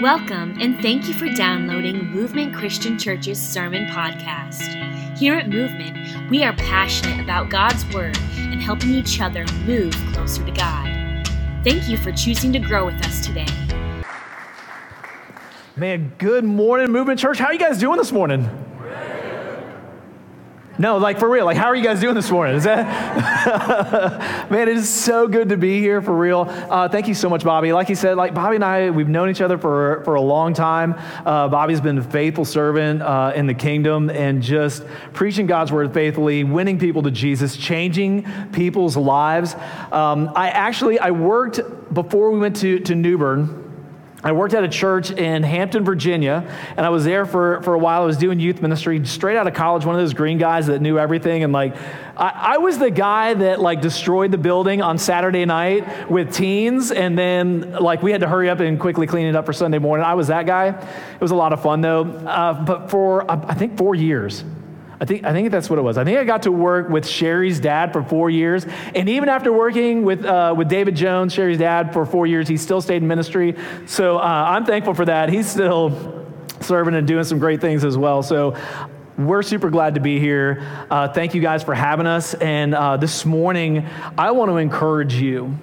Welcome and thank you for downloading Movement Christian Church's Sermon Podcast. Here at Movement, we are passionate about God's Word and helping each other move closer to God. Thank you for choosing to grow with us today. Man, good morning, Movement Church. How are you guys doing this morning? No, like for real. Like, how are you guys doing this morning? Is that man? It is so good to be here for real. Uh, thank you so much, Bobby. Like he said, like Bobby and I, we've known each other for for a long time. Uh, Bobby's been a faithful servant uh, in the kingdom and just preaching God's word faithfully, winning people to Jesus, changing people's lives. Um, I actually I worked before we went to to New Bern. I worked at a church in Hampton, Virginia, and I was there for, for a while. I was doing youth ministry straight out of college, one of those green guys that knew everything. And like, I, I was the guy that like destroyed the building on Saturday night with teens, and then like we had to hurry up and quickly clean it up for Sunday morning. I was that guy. It was a lot of fun though. Uh, but for, uh, I think, four years, I think, I think that's what it was. I think I got to work with Sherry's dad for four years. And even after working with, uh, with David Jones, Sherry's dad, for four years, he still stayed in ministry. So uh, I'm thankful for that. He's still serving and doing some great things as well. So we're super glad to be here. Uh, thank you guys for having us. And uh, this morning, I want to encourage you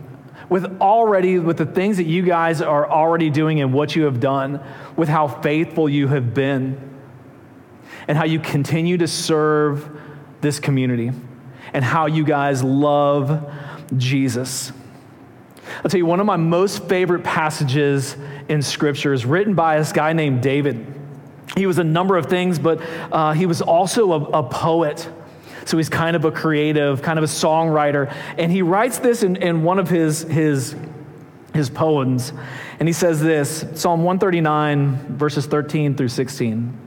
with already with the things that you guys are already doing and what you have done, with how faithful you have been and how you continue to serve this community and how you guys love Jesus. I'll tell you, one of my most favorite passages in Scripture is written by this guy named David. He was a number of things, but uh, he was also a, a, poet. So he's kind of a creative, kind of a songwriter. And he writes this in, in one of his, his, his poems. And he says this Psalm 139, verses 13 through 16.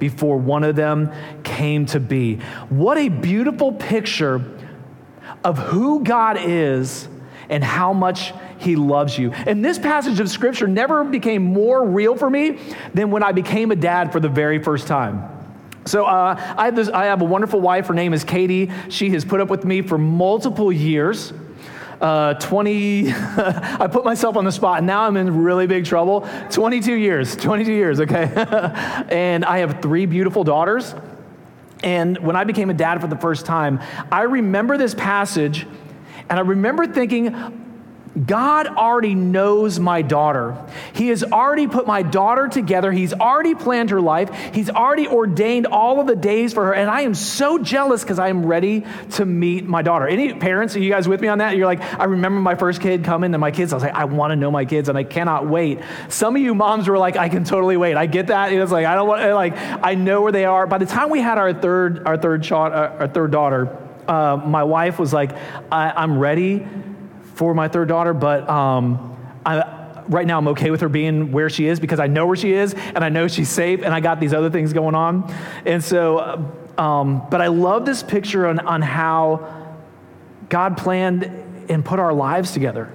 before one of them came to be. What a beautiful picture of who God is and how much he loves you. And this passage of scripture never became more real for me than when I became a dad for the very first time. So uh, I, have this, I have a wonderful wife. Her name is Katie. She has put up with me for multiple years uh, 20, I put myself on the spot, and now I'm in really big trouble. 22 years, 22 years, okay? and I have three beautiful daughters. And when I became a dad for the first time, I remember this passage, and I remember thinking, God already knows my daughter. He has already put my daughter together. He's already planned her life. He's already ordained all of the days for her. And I am so jealous because I am ready to meet my daughter. Any parents, are you guys with me on that? You're like, I remember my first kid coming to my kids. I was like, I want to know my kids and I cannot wait. Some of you moms were like, I can totally wait. I get that. It's like, I don't want, like, I know where they are. By the time we had our third, our third child, uh, our third daughter, uh, my wife was like, I'm ready for my third daughter, but um, I, right now I'm okay with her being where she is because I know where she is and I know she's safe and I got these other things going on. And so, um, but I love this picture on, on how God planned and put our lives together.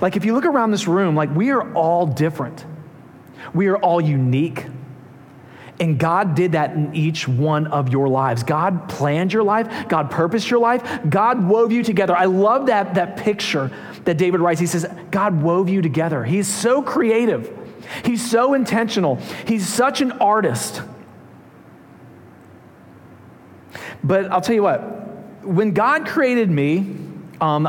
Like if you look around this room, like we are all different. We are all unique. And God did that in each one of your lives. God planned your life, God purposed your life, God wove you together. I love that, that picture that David writes. He says, God wove you together. He's so creative, he's so intentional, he's such an artist. But I'll tell you what, when God created me, um,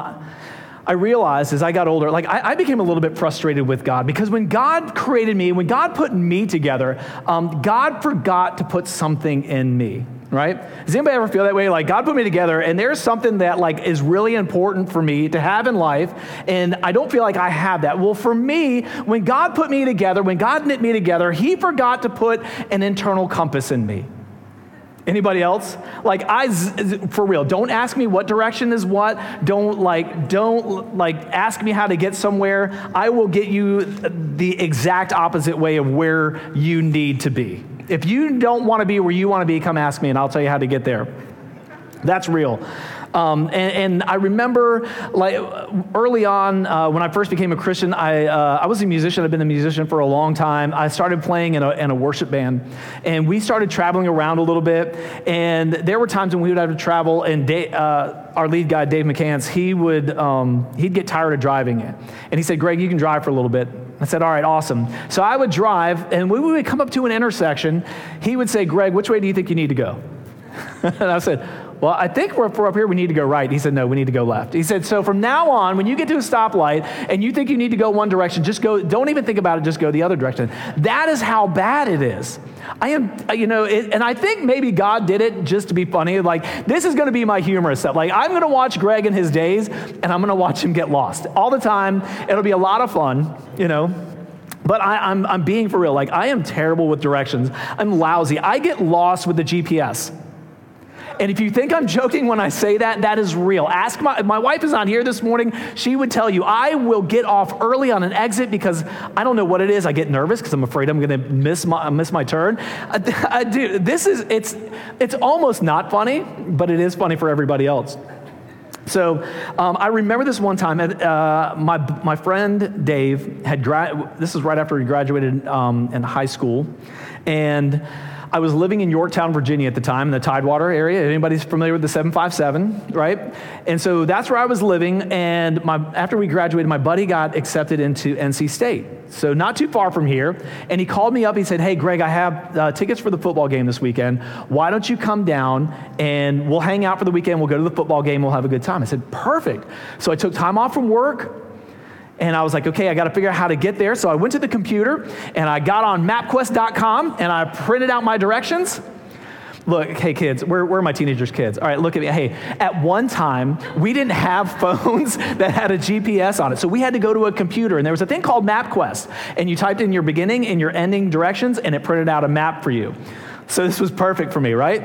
I realized as I got older, like I, I, became a little bit frustrated with God because when God created me, when God put me together, um, God forgot to put something in me. Right? Does anybody ever feel that way? Like God put me together, and there's something that like is really important for me to have in life, and I don't feel like I have that. Well, for me, when God put me together, when God knit me together, He forgot to put an internal compass in me. Anybody else? Like I for real, don't ask me what direction is what. Don't like don't like ask me how to get somewhere. I will get you the exact opposite way of where you need to be. If you don't want to be where you want to be, come ask me and I'll tell you how to get there. That's real. Um, and, and, I remember, like early on, uh, when I first became a Christian, I, uh, I was a musician. I've been a musician for a long time. I started playing in a, in a worship band, and we started traveling around a little bit. And there were times when we would have to travel, and uh, our lead guy, Dave McCants, he would um, he'd get tired of driving it, and he said, "Greg, you can drive for a little bit." I said, All right, awesome. So I would drive, and when we would come up to an intersection, he would say, Greg, which way do you think you need to go? and I said, well, I think we're, we're up here, we need to go right. He said, No, we need to go left. He said, So from now on, when you get to a stoplight and you think you need to go one direction, just go, don't even think about it, just go the other direction. That is how bad it is. I am, you know, it, and I think maybe God did it just to be funny. Like, this is going to be my humorous stuff. Like, I'm going to watch Greg in his days, and I'm going to watch him get lost all the time. It'll be a lot of fun, you know. But I, I'm, I'm being for real. Like, I am terrible with directions. I'm lousy. I get lost with the GPS. And if you think I'm joking when I say that, that is real. Ask my, my wife is not here this morning. She would tell you, I will get off early on an exit because I don't know what it is. I get nervous because I'm afraid I'm going to miss my, miss my turn. I, I do. This is, it's, it's almost not funny, but it is funny for everybody else. So um, I remember this one time. Uh, my, my friend Dave had, gra- this is right after he graduated um, in high school. And I was living in Yorktown, Virginia at the time, in the Tidewater area. Anybody's familiar with the 757, right? And so that's where I was living. And my, after we graduated, my buddy got accepted into NC State. So not too far from here. And he called me up. He said, Hey, Greg, I have uh, tickets for the football game this weekend. Why don't you come down and we'll hang out for the weekend? We'll go to the football game. We'll have a good time. I said, Perfect. So I took time off from work. And I was like, okay, I got to figure out how to get there. So I went to the computer and I got on mapquest.com and I printed out my directions. Look, hey kids, where, where are my teenagers' kids? All right, look at me. Hey, at one time, we didn't have phones that had a GPS on it. So we had to go to a computer, and there was a thing called MapQuest. And you typed in your beginning and your ending directions, and it printed out a map for you. So this was perfect for me, right?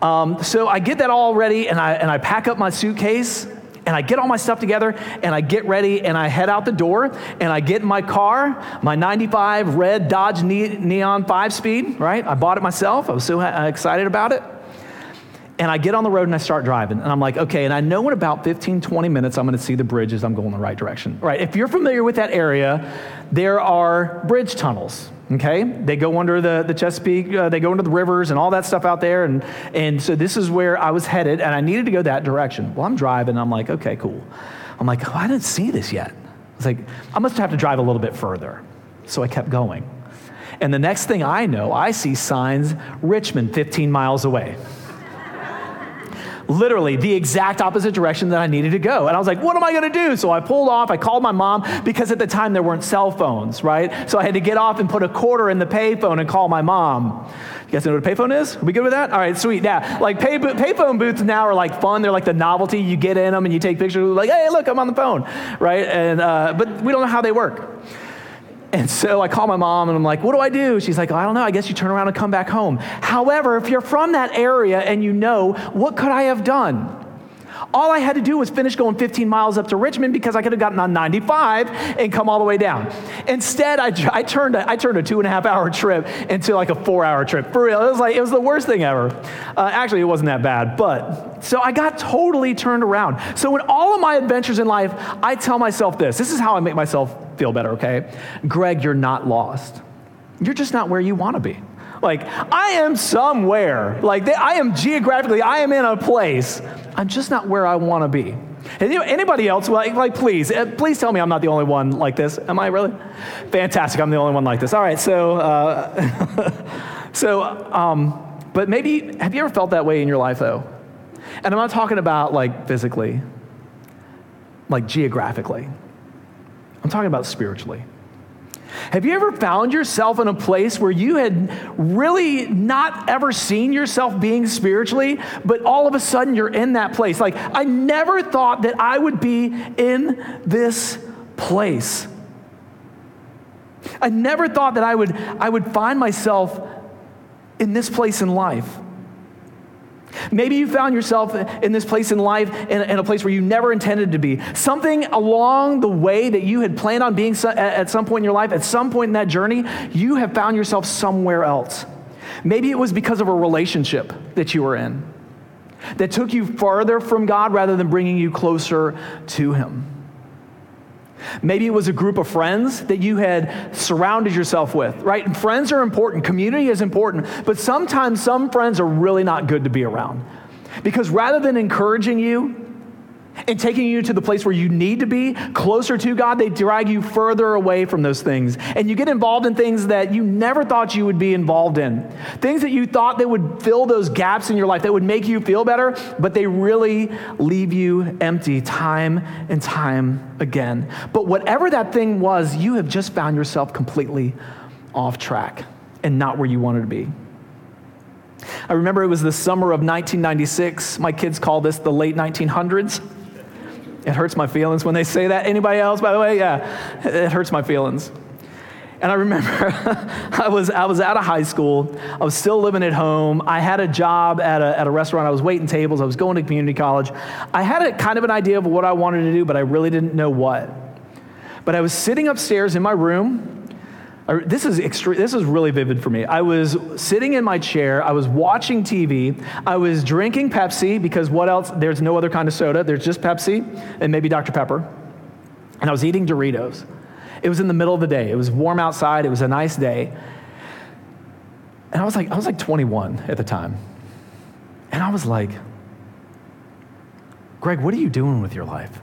Um, so I get that all ready, and I, and I pack up my suitcase, and I get all my stuff together and I get ready and I head out the door and I get in my car, my 95 red Dodge Neon 5 speed, right? I bought it myself. I was so uh, excited about it. And I get on the road and I start driving. And I'm like, okay, and I know in about 15, 20 minutes I'm going to see the bridges. I'm going the right direction. Right. If you're familiar with that area, there are bridge tunnels okay they go under the, the chesapeake uh, they go into the rivers and all that stuff out there and, and so this is where i was headed and i needed to go that direction well i'm driving i'm like okay cool i'm like oh, i didn't see this yet i was like i must have to drive a little bit further so i kept going and the next thing i know i see signs richmond 15 miles away literally the exact opposite direction that I needed to go. And I was like, what am I going to do? So I pulled off. I called my mom because at the time there weren't cell phones, right? So I had to get off and put a quarter in the payphone and call my mom. You guys know what a payphone is? Are we good with that? All right, sweet. Yeah, like pay, payphone booths now are like fun. They're like the novelty. You get in them and you take pictures. Like, hey, look, I'm on the phone, right? And uh, but we don't know how they work. And so I call my mom and I'm like, what do I do? She's like, I don't know. I guess you turn around and come back home. However, if you're from that area and you know, what could I have done? All I had to do was finish going 15 miles up to Richmond because I could have gotten on 95 and come all the way down. Instead, I, I, turned, turned a two and a half hour trip into like a four hour trip. For real, it was like, it was the worst thing ever. Uh, actually, it wasn't that bad, but so I got totally turned around. So in all of my adventures in life, I tell myself this. This is how I make myself feel better, okay? Greg, you're not lost. You're just not where you want to be. Like, I am somewhere. Like, I am geographically, I am in a place. I'm just not where I want to be. Anybody else, like, like, please, uh, please tell me I'm not the only one like this. Am I really? Fantastic, I'm the only one like this. All right, so, uh, so, um, but maybe, have you ever felt that way in your life, though? And I'm not talking about like physically, like geographically. I'm talking about spiritually. Have you ever found yourself in a place where you had really not ever seen yourself being spiritually, but all of a sudden you're in that place? Like, I never thought that I would be in this place. I never thought that I would, I would find myself in this place in life. Maybe you found yourself in this place in life, in, in, a place where you never intended to be. Something along the way that you had planned on being so, at some point in your life, at some point in that journey, you have found yourself somewhere else. Maybe it was because of a relationship that you were in that took you farther from God rather than bringing you closer to Him. Maybe it was a group of friends that you had surrounded yourself with, right? And friends are important, community is important, but sometimes some friends are really not good to be around. Because rather than encouraging you and taking you to the place where you need to be, closer to God, they drag you further away from those things. And you get involved in things that you never thought you would be involved in. Things that you thought that would fill those gaps in your life, that would make you feel better, but they really leave you empty time and time again. But whatever that thing was, you have just found yourself completely off track and not where you wanted to be. I remember it was the summer of 1996. My kids call this the late 1900s. It hurts my feelings when they say that. Anybody else, by the way? Yeah, it hurts my feelings. And I remember I, was, I was out of high school. I was still living at home. I had a job at a, at a restaurant. I was waiting tables. I was going to community college. I had a kind of an idea of what I wanted to do, but I really didn't know what. But I was sitting upstairs in my room this is extreme, this is really vivid for me. I was sitting in my chair, I was watching TV, I was drinking Pepsi because what else? There's no other kind of soda. There's just Pepsi and maybe Dr. Pepper. And I was eating Doritos. It was in the middle of the day. It was warm outside. It was a nice day. And I was like I was like 21 at the time. And I was like, "Greg, what are you doing with your life?"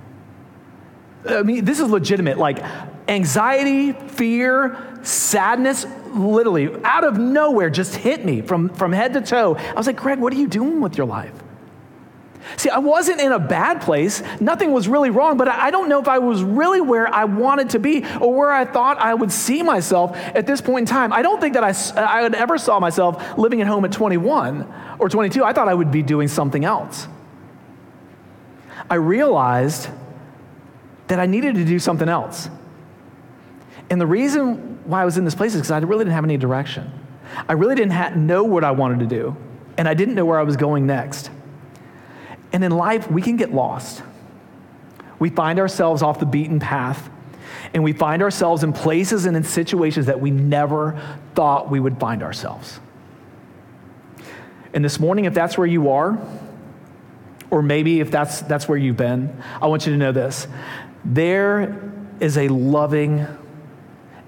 I mean, this is legitimate. Like anxiety, fear, sadness, literally out of nowhere just hit me from, from head to toe. I was like, Greg, what are you doing with your life? See, I wasn't in a bad place. Nothing was really wrong, but I don't know if I was really where I wanted to be or where I thought I would see myself at this point in time. I don't think that I, I ever saw myself living at home at 21 or 22. I thought I would be doing something else. I realized that I needed to do something else. And the reason why I was in this place is because I really didn't have any direction. I really didn't ha- know what I wanted to do, and I didn't know where I was going next. And in life, we can get lost. We find ourselves off the beaten path, and we find ourselves in places and in situations that we never thought we would find ourselves. And this morning, if that's where you are, or maybe if that's, that's where you've been, I want you to know this. There is a loving,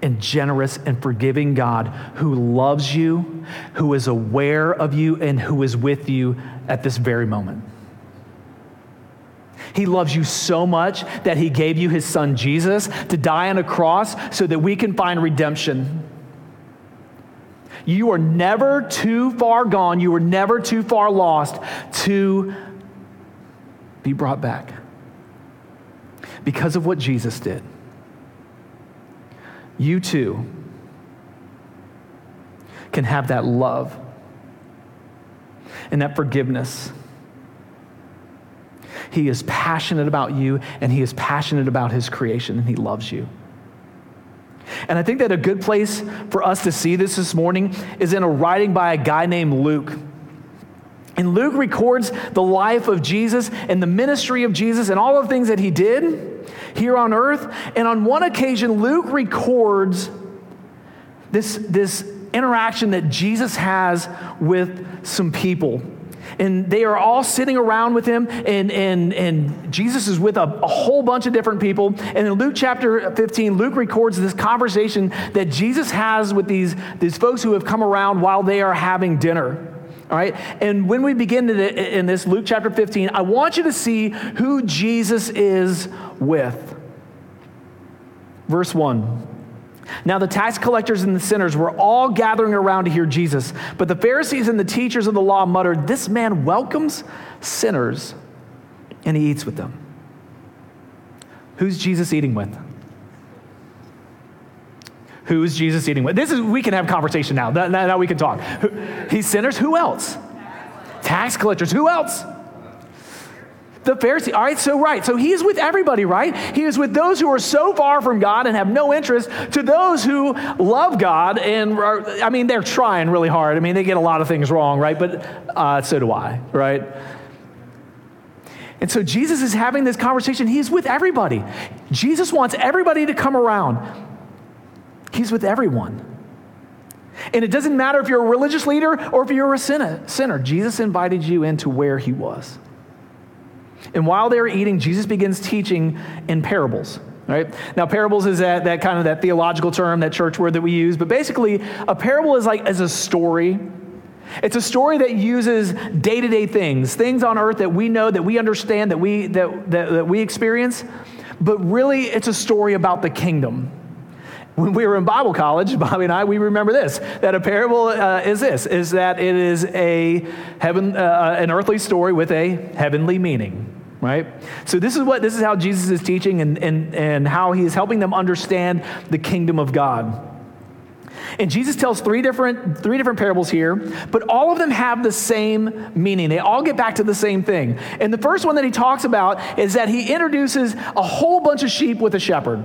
and generous and forgiving God who loves you, who is aware of you, and who is with you at this very moment. He loves you so much that he gave you his son Jesus to die on a cross so that we can find redemption. You are never too far gone, you are never too far lost to be brought back because of what Jesus did you too can have that love and that forgiveness. He is passionate about you and he is passionate about his creation and he loves you. And I think that a good place for us to see this this morning is in a writing by a guy named Luke. And Luke records the life of Jesus and the ministry of Jesus and all the things that he did here on earth. And on one occasion, Luke records this, this interaction that Jesus has with some people. And they are all sitting around with him, and, and, and Jesus is with a, a whole bunch of different people. And in Luke chapter 15, Luke records this conversation that Jesus has with these, these folks who have come around while they are having dinner. All right? And when we begin in this, Luke chapter 15, I want you to see who Jesus is with. Verse 1. Now, the tax collectors and the sinners were all gathering around to hear Jesus, but the Pharisees and the teachers of the law muttered, This man welcomes sinners and he eats with them. Who's Jesus eating with? Who is Jesus eating with? This is, we can have conversation now. Now, now we can talk. He's sinners. Who else? Tax collectors. Who else? The Pharisee. All right, so right. So he is with everybody, right? He is with those who are so far from God and have no interest to those who love God and are, I mean, they're trying really hard. I mean, they get a lot of things wrong, right? But uh, so do I, right? And so Jesus is having this conversation. He's with everybody. Jesus wants everybody to come around. He's with everyone. And it doesn't matter if you're a religious leader or if you're a sinner. Jesus invited you into where he was. And while they were eating, Jesus begins teaching in parables. Right? Now, parables is that, that kind of that theological term, that church word that we use. But basically, a parable is like as a story. It's a story that uses day-to-day things, things on earth that we know, that we understand, that we that, that, that we experience. But really, it's a story about the kingdom. When we were in Bible college, Bobby and I, we remember this that a parable uh, is this is that it is a heaven, uh, an earthly story with a heavenly meaning right? So this is what this is how Jesus is teaching and, and, and how he is helping them understand the kingdom of God. And Jesus tells three different, three different parables here, but all of them have the same meaning. They all get back to the same thing. And the first one that he talks about is that he introduces a whole bunch of sheep with a shepherd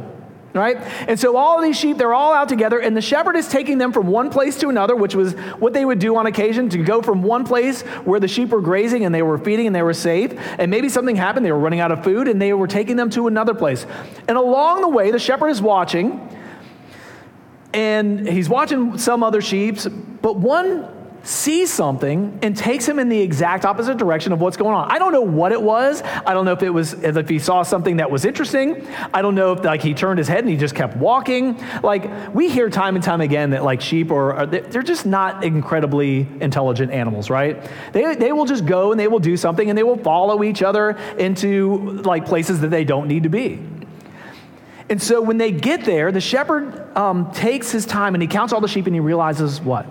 right? And so all these sheep, they're all out together, and the shepherd is taking them from one place to another, which was what they would do on occasion to go from one place where the sheep were grazing and they were feeding and they were safe, and maybe something happened, they were running out of food, and they were taking them to another place. And along the way, the shepherd is watching, and he's watching some other sheep, but one sees something and takes him in the exact opposite direction of what's going on. I don't know what it was. I don't know if it was if he saw something that was interesting. I don't know if like he turned his head and he just kept walking. Like we hear time and time again that like sheep are, they're just not incredibly intelligent animals, right? They they will just go and they will do something and they will follow each other into like places that they don't need to be. And so when they get there, the shepherd um, takes his time and he counts all the sheep and he realizes what?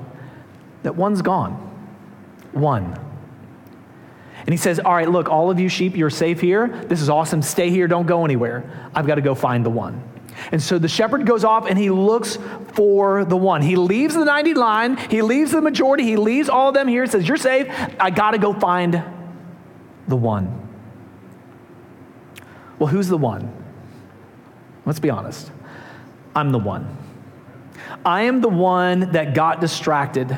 That one's gone. One. And he says, All right, look, all of you sheep, you're safe here. This is awesome. Stay here. Don't go anywhere. I've got to go find the one. And so the shepherd goes off and he looks for the one. He leaves the 90 line, he leaves the majority, he leaves all of them here. He says, You're safe. I got to go find the one. Well, who's the one? Let's be honest. I'm the one. I am the one that got distracted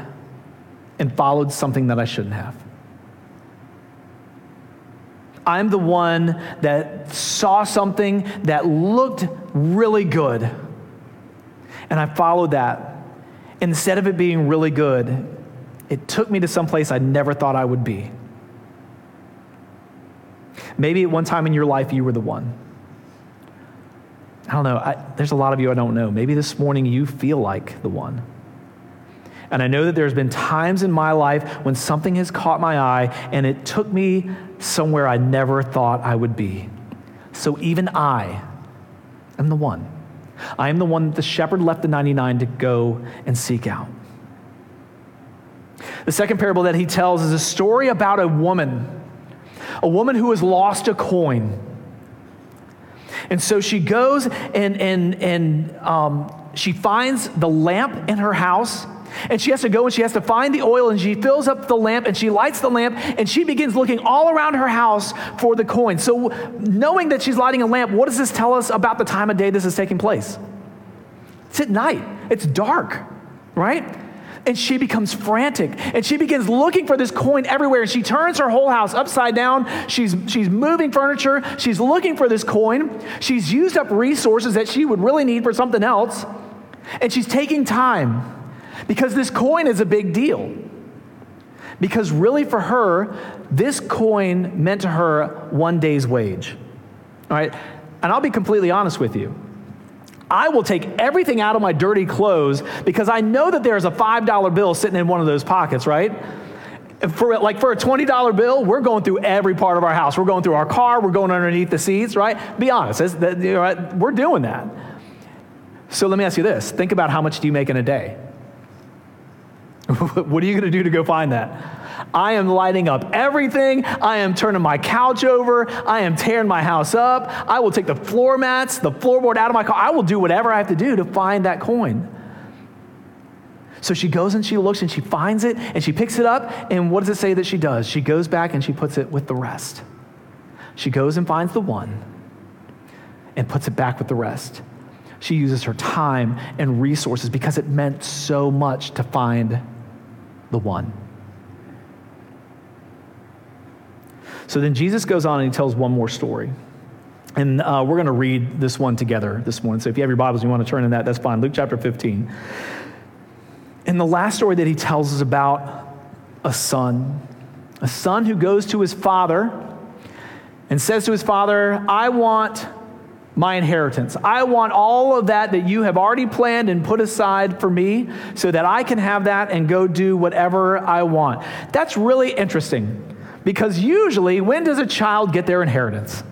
and followed something that I shouldn't have. I'm the one that saw something that looked really good, and I followed that. Instead of it being really good, it took me to some place I never thought I would be. Maybe at one time in your life, you were the one. I don't know. I, there's a lot of you I don't know. Maybe this morning you feel like the one. And I know that there's been times in my life when something has caught my eye and it took me somewhere I never thought I would be. So even I am the one. I am the one that the shepherd left the 99 to go and seek out. The second parable that he tells is a story about a woman, a woman who has lost a coin. And so she goes and, and, and um, she finds the lamp in her house and she has to go and she has to find the oil and she fills up the lamp and she lights the lamp and she begins looking all around her house for the coin. So, knowing that she's lighting a lamp, what does this tell us about the time of day this is taking place? It's at night, it's dark, right? And she becomes frantic and she begins looking for this coin everywhere. And she turns her whole house upside down. She's, she's moving furniture. She's looking for this coin. She's used up resources that she would really need for something else. And she's taking time because this coin is a big deal. Because really, for her, this coin meant to her one day's wage. All right? And I'll be completely honest with you. I will take everything out of my dirty clothes because I know that there's a $5 bill sitting in one of those pockets, right? For like for a $20 bill, we're going through every part of our house. We're going through our car, we're going underneath the seats, right? Be honest, we're doing that. So let me ask you this think about how much do you make in a day? what are you going to do to go find that? I am lighting up everything. I am turning my couch over. I am tearing my house up. I will take the floor mats, the floorboard out of my car. I will do whatever I have to do to find that coin. So she goes and she looks and she finds it and she picks it up. And what does it say that she does? She goes back and she puts it with the rest. She goes and finds the one and puts it back with the rest. She uses her time and resources because it meant so much to find the one. So then Jesus goes on and he tells one more story. And uh, we're going to read this one together this morning. So if you have your Bibles, and you want to turn in that, that's fine. Luke chapter 15. And the last story that he tells is about a son, a son who goes to his father and says to his father, I want my inheritance. I want all of that that you have already planned and put aside for me so that I can have that and go do whatever I want. That's really interesting because usually, when does a child get their inheritance?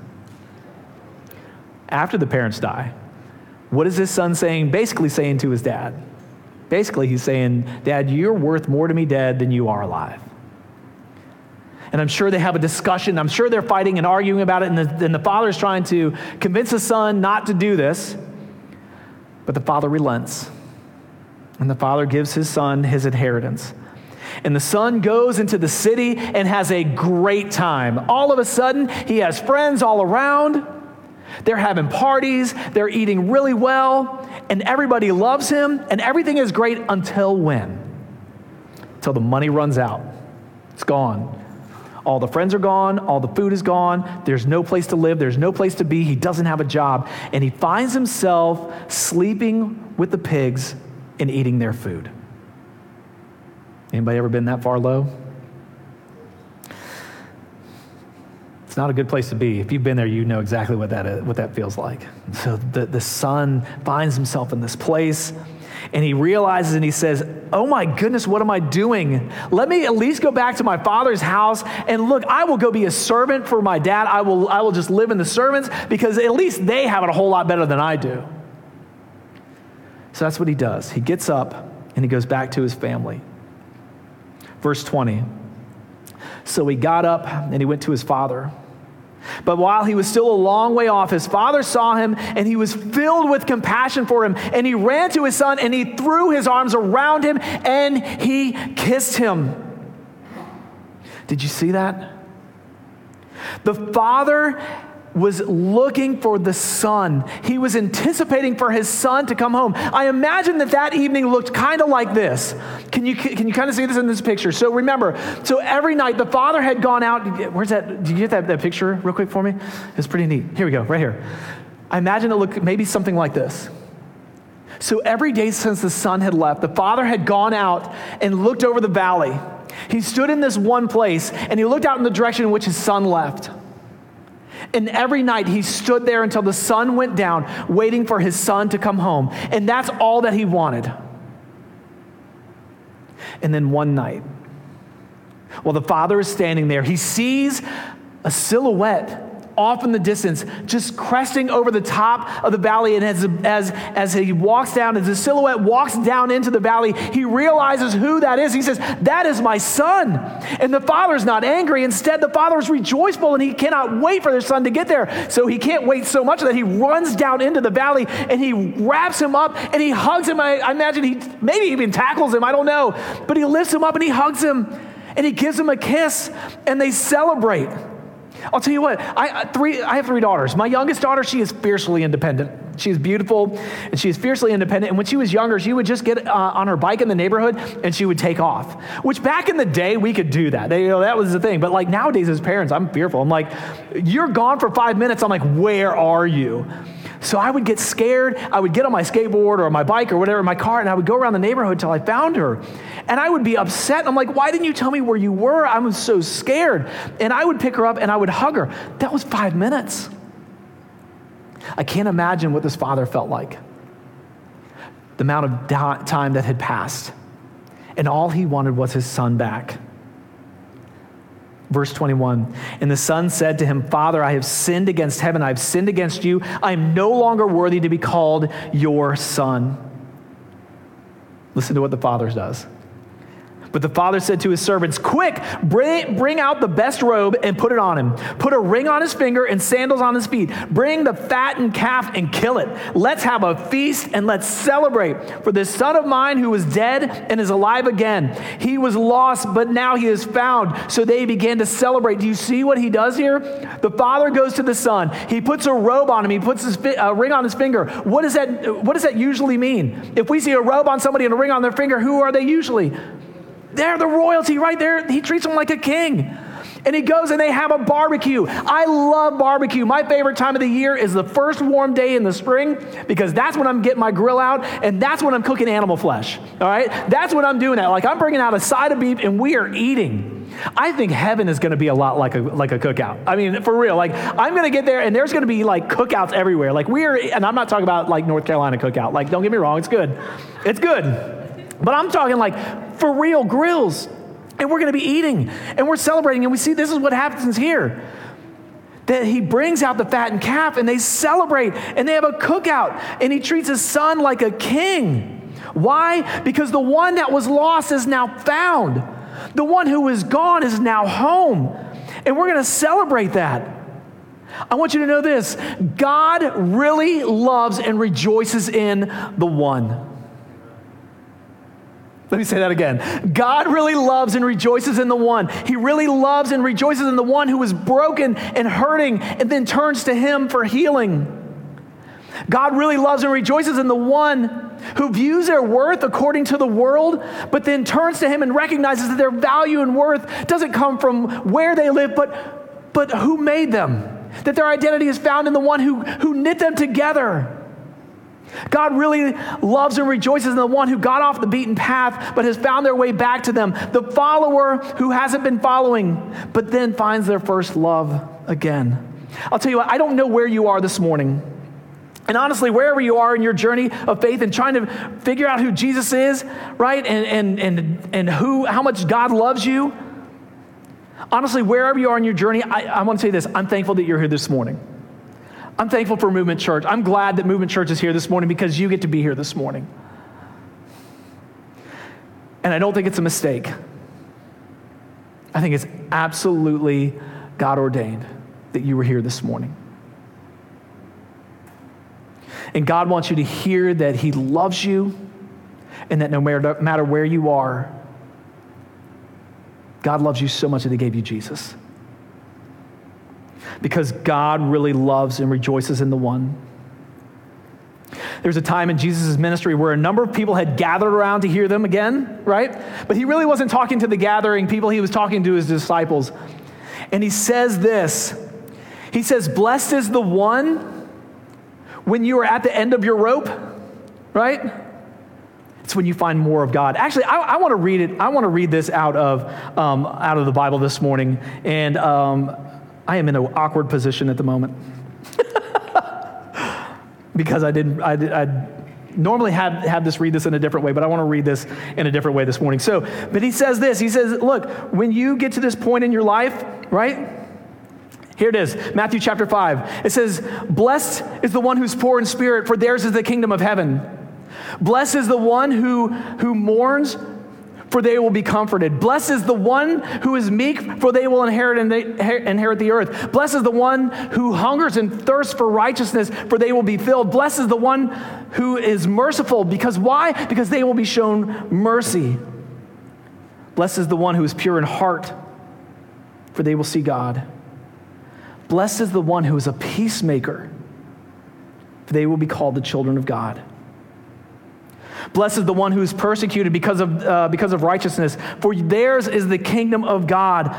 After the parents die. What is this son saying? Basically, saying to his dad. Basically, he's saying, Dad, you're worth more to me dead than you are alive. And I'm sure they have a discussion. I'm sure they're fighting and arguing about it. And the, and the father's trying to convince the son not to do this. But the father relents. And the father gives his son his inheritance. And the son goes into the city and has a great time. All of a sudden, he has friends all around. They're having parties, they're eating really well, and everybody loves him, and everything is great until when? Until the money runs out. It's gone. All the friends are gone, all the food is gone, there's no place to live, there's no place to be, he doesn't have a job, and he finds himself sleeping with the pigs and eating their food. Anybody ever been that far low? It's not a good place to be. If you've been there, you know exactly what that, is, what that feels like. So the, the son finds himself in this place and he realizes and he says, Oh my goodness, what am I doing? Let me at least go back to my father's house and look, I will go be a servant for my dad. I will, I will just live in the servants because at least they have it a whole lot better than I do. So that's what he does. He gets up and he goes back to his family. Verse 20. So he got up and he went to his father. But while he was still a long way off, his father saw him and he was filled with compassion for him. And he ran to his son and he threw his arms around him and he kissed him. Did you see that? The father was looking for the son. He was anticipating for his son to come home. I imagine that that evening looked kind of like this. Can you, can you kind of see this in this picture? So remember, so every night the father had gone out. Where's that? Did you get that, that picture real quick for me? It's pretty neat. Here we go, right here. I imagine it looked maybe something like this. So every day since the son had left, the father had gone out and looked over the valley. He stood in this one place and he looked out in the direction in which his son left. And every night he stood there until the sun went down, waiting for his son to come home. And that's all that he wanted. And then one night, while the father is standing there, he sees a silhouette off in the distance, just cresting over the top of the valley. And as, as, as he walks down, as the silhouette walks down into the valley, he realizes who that is. He says, That is my son. And the father's not angry. Instead, the father is rejoiceful and he cannot wait for their son to get there. So he can't wait so much that he runs down into the valley and he wraps him up and he hugs him. I, I imagine he maybe even tackles him. I don't know. But he lifts him up and he hugs him and he gives him a kiss and they celebrate. I'll tell you what, I, three, I have three daughters. My youngest daughter, she is fiercely independent. She is beautiful and she is fiercely independent. And when she was younger, she would just get uh, on her bike in the neighborhood and she would take off. Which back in the day, we could do that. They, you know, that was the thing. But like nowadays, as parents, I'm fearful. I'm like, you're gone for five minutes. I'm like, where are you? So I would get scared. I would get on my skateboard or my bike or whatever, my car, and I would go around the neighborhood until I found her. And I would be upset. I'm like, why didn't you tell me where you were? I was so scared. And I would pick her up and I would hug her. That was five minutes. I can't imagine what this father felt like. The amount of time that had passed. And all he wanted was his son back. Verse 21 And the son said to him, Father, I have sinned against heaven. I have sinned against you. I am no longer worthy to be called your son. Listen to what the father does. But the father said to his servants, Quick, bring, bring out the best robe and put it on him. Put a ring on his finger and sandals on his feet. Bring the fattened calf and kill it. Let's have a feast and let's celebrate. For this son of mine who was dead and is alive again. He was lost, but now he is found. So they began to celebrate. Do you see what he does here? The father goes to the son. He puts a robe on him. He puts his fi- a ring on his finger. What does that? What does that usually mean? If we see a robe on somebody and a ring on their finger, who are they usually? They're the royalty right there. He treats them like a king. And he goes and they have a barbecue. I love barbecue. My favorite time of the year is the first warm day in the spring because that's when I'm getting my grill out and that's when I'm cooking animal flesh. All right? That's when I'm doing that. Like I'm bringing out a side of beef and we are eating. I think heaven is going to be a lot like a, like a cookout. I mean, for real. Like, I'm going to get there and there's going to be like cookouts everywhere. Like, we are, and I'm not talking about like North Carolina cookout. Like, don't get me wrong, it's good. It's good. But I'm talking like for real grills. And we're going to be eating and we're celebrating. And we see this is what happens here that he brings out the fattened calf and they celebrate and they have a cookout and he treats his son like a king. Why? Because the one that was lost is now found. The one who is gone is now home. And we're going to celebrate that. I want you to know this God really loves and rejoices in the one. Let me say that again. God really loves and rejoices in the one. He really loves and rejoices in the one who is broken and hurting and then turns to him for healing. God really loves and rejoices in the one who views their worth according to the world, but then turns to him and recognizes that their value and worth doesn't come from where they live, but, but who made them. That their identity is found in the one who, who knit them together. God really loves and rejoices in the one who got off the beaten path but has found their way back to them. The follower who hasn't been following but then finds their first love again. I'll tell you what, I don't know where you are this morning. And honestly, wherever you are in your journey of faith and trying to figure out who Jesus is, right? And, and, and, and who, how much God loves you, honestly, wherever you are in your journey, I, I want to say this I'm thankful that you're here this morning. I'm thankful for Movement Church. I'm glad that Movement Church is here this morning because you get to be here this morning. And I don't think it's a mistake. I think it's absolutely God ordained that you were here this morning. And God wants you to hear that He loves you and that no matter, where you are, God loves you so much that He gave you Jesus because God really loves and rejoices in the one. There's a time in Jesus' ministry where a number of people had gathered around to hear them again, right? But he really wasn't talking to the gathering people, he was talking to his disciples. And he says this He says, Blessed is the one when you are at the end of your rope, right? It's when you find more of God. Actually, I, I want to read it. I want to read this out of um, out of the Bible this morning, and um, I am in an awkward position at the moment. because I didn't, I, I normally have, have this read this in a different way, but I want to read this in a different way this morning. So, but he says this He says, Look, when you get to this point in your life, right? Here it is, Matthew chapter 5. It says, Blessed is the one who's poor in spirit, for theirs is the kingdom of heaven. Blessed is the one who, who mourns, for they will be comforted. Blessed is the one who is meek, for they will inherit, and inherit the earth. Blessed is the one who hungers and thirsts for righteousness, for they will be filled. Blessed is the one who is merciful, because why? Because they will be shown mercy. Blessed is the one who is pure in heart, for they will see God. Blessed is the one who is a peacemaker, for they will be called the children of God. Blessed is the one who is persecuted because of, uh, because of righteousness, for theirs is the kingdom of God.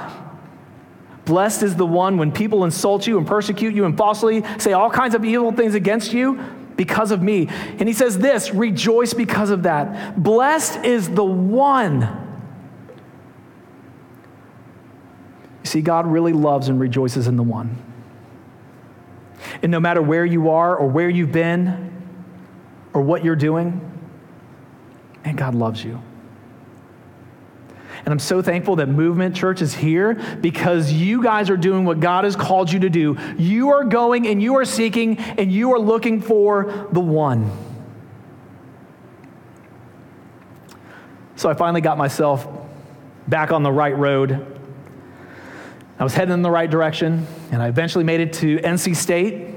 Blessed is the one when people insult you and persecute you and falsely say all kinds of evil things against you because of me. And he says this rejoice because of that. Blessed is the one. You see, God really loves and rejoices in the one. And no matter where you are or where you've been or what you're doing, and God loves you. And I'm so thankful that Movement Church is here because you guys are doing what God has called you to do. You are going and you are seeking and you are looking for the one. So I finally got myself back on the right road. I was heading in the right direction, and I eventually made it to NC State.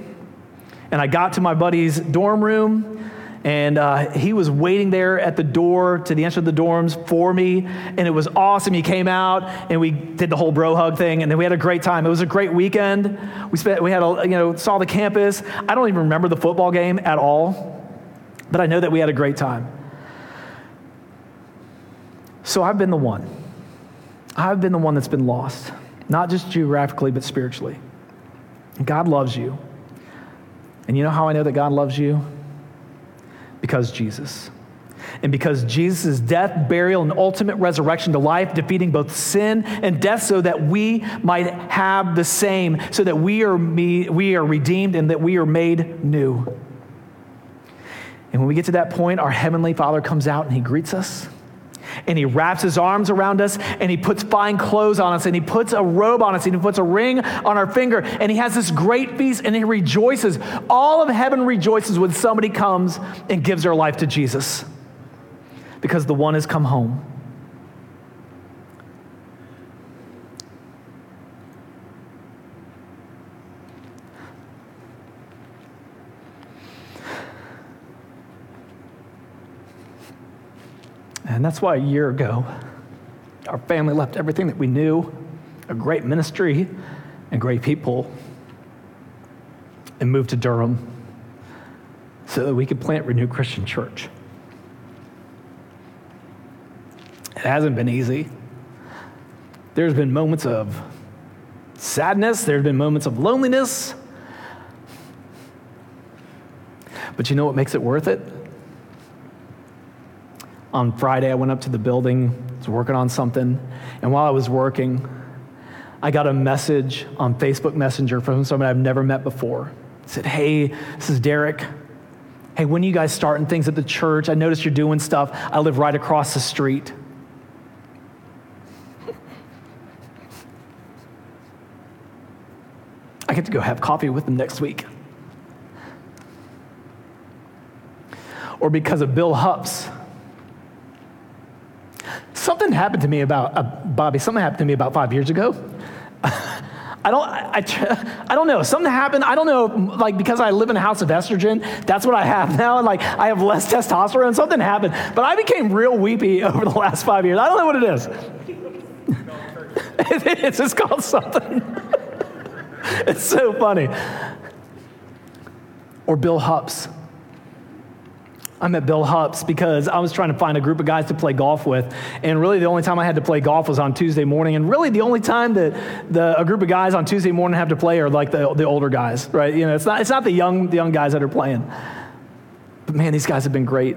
And I got to my buddy's dorm room, and uh, he was waiting there at the door to the entrance of the dorms for me. And it was awesome. He came out and we did the whole bro hug thing. And then we had a great time. It was a great weekend. We spent, we had, a, you know, saw the campus. I don't even remember the football game at all, but I know that we had a great time. So I've been the one. I've been the one that's been lost, not just geographically, but spiritually. God loves you. And you know how I know that God loves you? Because Jesus. And because Jesus' death, burial, and ultimate resurrection to life, defeating both sin and death, so that we might have the same, so that we are, me, we are redeemed and that we are made new. And when we get to that point, our Heavenly Father comes out and He greets us and he wraps his arms around us and he puts fine clothes on us and he puts a robe on us and he puts a ring on our finger and he has this great feast and he rejoices. All of heaven rejoices when somebody comes and gives their life to Jesus because the one has come home. And that's why a year ago, our family left everything that we knew a great ministry and great people and moved to Durham so that we could plant Renew Christian Church. It hasn't been easy. There's been moments of sadness, there's been moments of loneliness. But you know what makes it worth it? On Friday, I went up to the building, was working on something, and while I was working, I got a message on Facebook Messenger from someone I've never met before. Said, Hey, this is Derek. Hey, when are you guys starting things at the church? I noticed you're doing stuff. I live right across the street. I get to go have coffee with them next week. Or because of Bill Hups, Something happened to me about, uh, Bobby, something happened to me about five years ago. I don't, I, I, don't know. Something happened. I don't know, like, because I live in a house of estrogen, that's what I have now. And, like, I have less testosterone. Something happened. But I became real weepy over the last five years. I don't know what it is. it's just called something. it's so funny. Or Bill Hups. I met Bill Hups because I was trying to find a group of guys to play golf with. And really, the only time I had to play golf was on Tuesday morning. And really, the only time that the, a group of guys on Tuesday morning have to play are like the, the older guys, right? You know, it's not, it's not the, young, the young guys that are playing. But man, these guys have been great.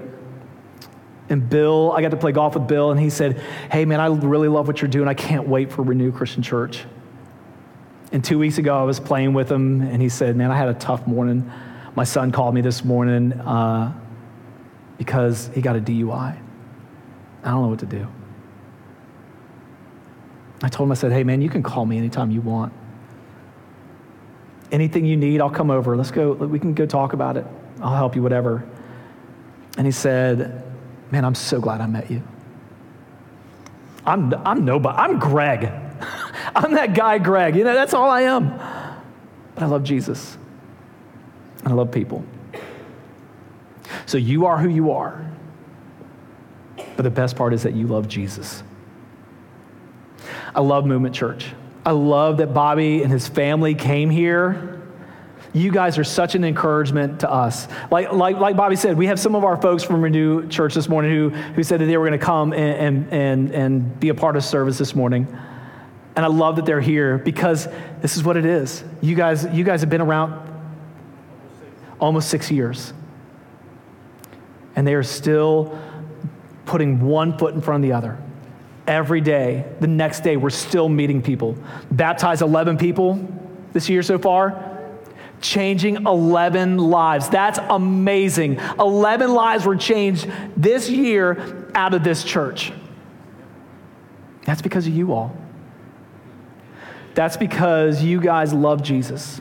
And Bill, I got to play golf with Bill, and he said, Hey, man, I really love what you're doing. I can't wait for Renew Christian Church. And two weeks ago, I was playing with him, and he said, Man, I had a tough morning. My son called me this morning. Uh, because he got a DUI. I don't know what to do. I told him, I said, hey, man, you can call me anytime you want. Anything you need, I'll come over. Let's go, we can go talk about it. I'll help you, whatever. And he said, man, I'm so glad I met you. I'm, I'm nobody. I'm Greg. I'm that guy, Greg. You know, that's all I am. But I love Jesus. I love people. So you are who you are. But the best part is that you love Jesus. I love Movement Church. I love that Bobby and his family came here. You guys are such an encouragement to us. Like, like, like Bobby said, we have some of our folks from Renew Church this morning who, who said that they were going to come and, and, and, and be a part of service this morning. And I love that they're here because this is what it is. You guys, you guys have been around almost six years and they are still putting one foot in front of the other. Every day, the next day, we're still meeting people. Baptized 11 people this year so far, changing 11 lives. That's amazing. 11 lives were changed this year out of this church. That's because of you all. That's because you guys love Jesus.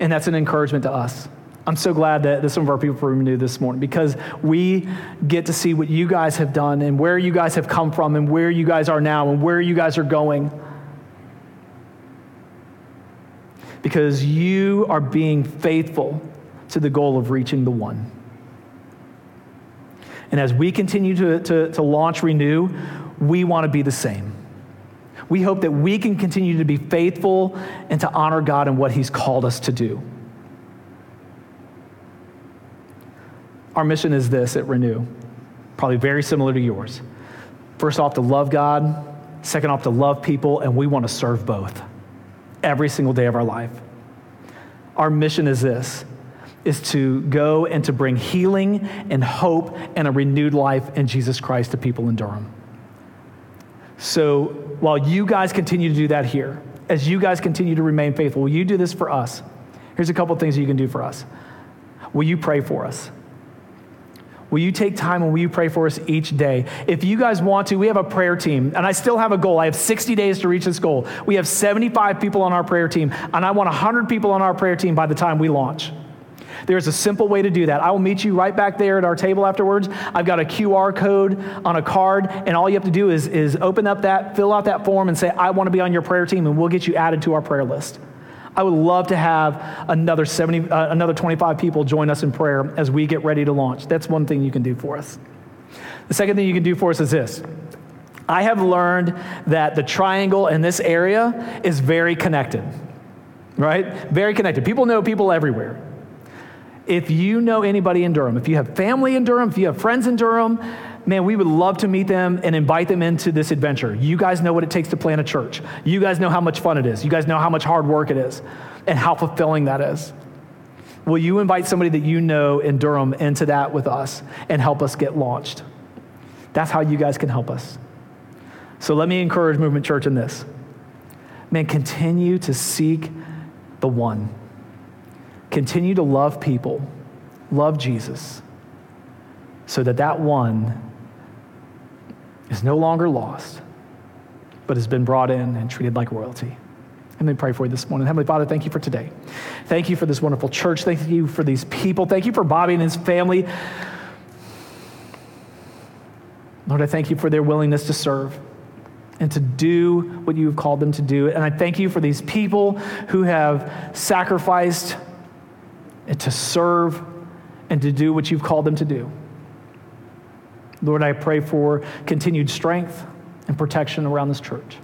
And that's an encouragement to us. I'm so glad that, some of our people from Renew this morning because we get to see what you guys have done and where you guys have come from and where you guys are now and where you guys are going. Because you are being faithful to the goal of reaching the one. And as we continue to, to, to launch Renew, we want to be the same. We hope that we can continue to be faithful and to honor God in what He's called us to do. Our mission is this at Renew, probably very similar to yours. First off, to love God, second off, to love people, and we want to serve both every single day of our life. Our mission is this is to go and to bring healing and hope and a renewed life in Jesus Christ to people in Durham. So while you guys continue to do that here, as you guys continue to remain faithful, will you do this for us? Here's a couple things you can do for us. Will you pray for us? Will you take time and will you pray for us each day? If you guys want to, we have a prayer team, and I still have a goal. I have 60 days to reach this goal. We have 75 people on our prayer team, and I want 100 people on our prayer team by the time we launch. There's a simple way to do that. I will meet you right back there at our table afterwards. I've got a QR code on a card, and all you have to do is, is open up that, fill out that form, and say, I want to be on your prayer team, and we'll get you added to our prayer list. I would love to have another 70, uh, another 25 people join us in prayer as we get ready to launch. That's one thing you can do for us. The second thing you can do for us is this. I have learned that the triangle in this area is very connected, right? Very connected. People know people everywhere if you know anybody in Durham, if you have family in Durham, if you have friends in Durham, man, we would love to meet them and invite them into this adventure. You guys know what it takes to plant a church. You guys know how much fun it is. You guys know how much hard work it is and how fulfilling that is. Will you invite somebody that you know in Durham into that with us and help us get launched? That's how you guys can help us. So let me encourage Movement Church in this. Man, continue to seek the one. Continue to love people, love Jesus, so that that one is no longer lost, but has been brought in and treated like royalty. Let me pray for you this morning. Heavenly Father, thank you for today. Thank you for this wonderful church. Thank you for these people. Thank you for Bobby and his family. Lord, I thank you for their willingness to serve and to do what you have called them to do. And I thank you for these people who have sacrificed and to serve and to do what you've called them to do. Lord, I pray for continued strength and protection around this church.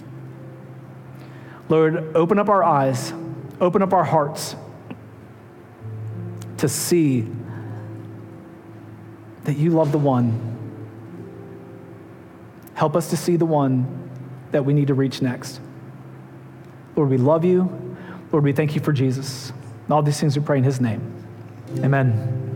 Lord, open up our eyes, open up our hearts to see that you love the one. Help us to see the one that we need to reach next. Lord, we love you. Lord, we thank you for Jesus. all these things we pray in his name. Amen.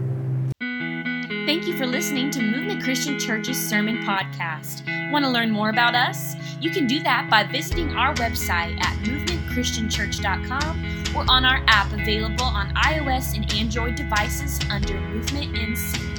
Christian Church's Sermon Podcast. Want to learn more about us? You can do that by visiting our website at movementchristianchurch.com or on our app available on iOS and Android devices under Movement NC.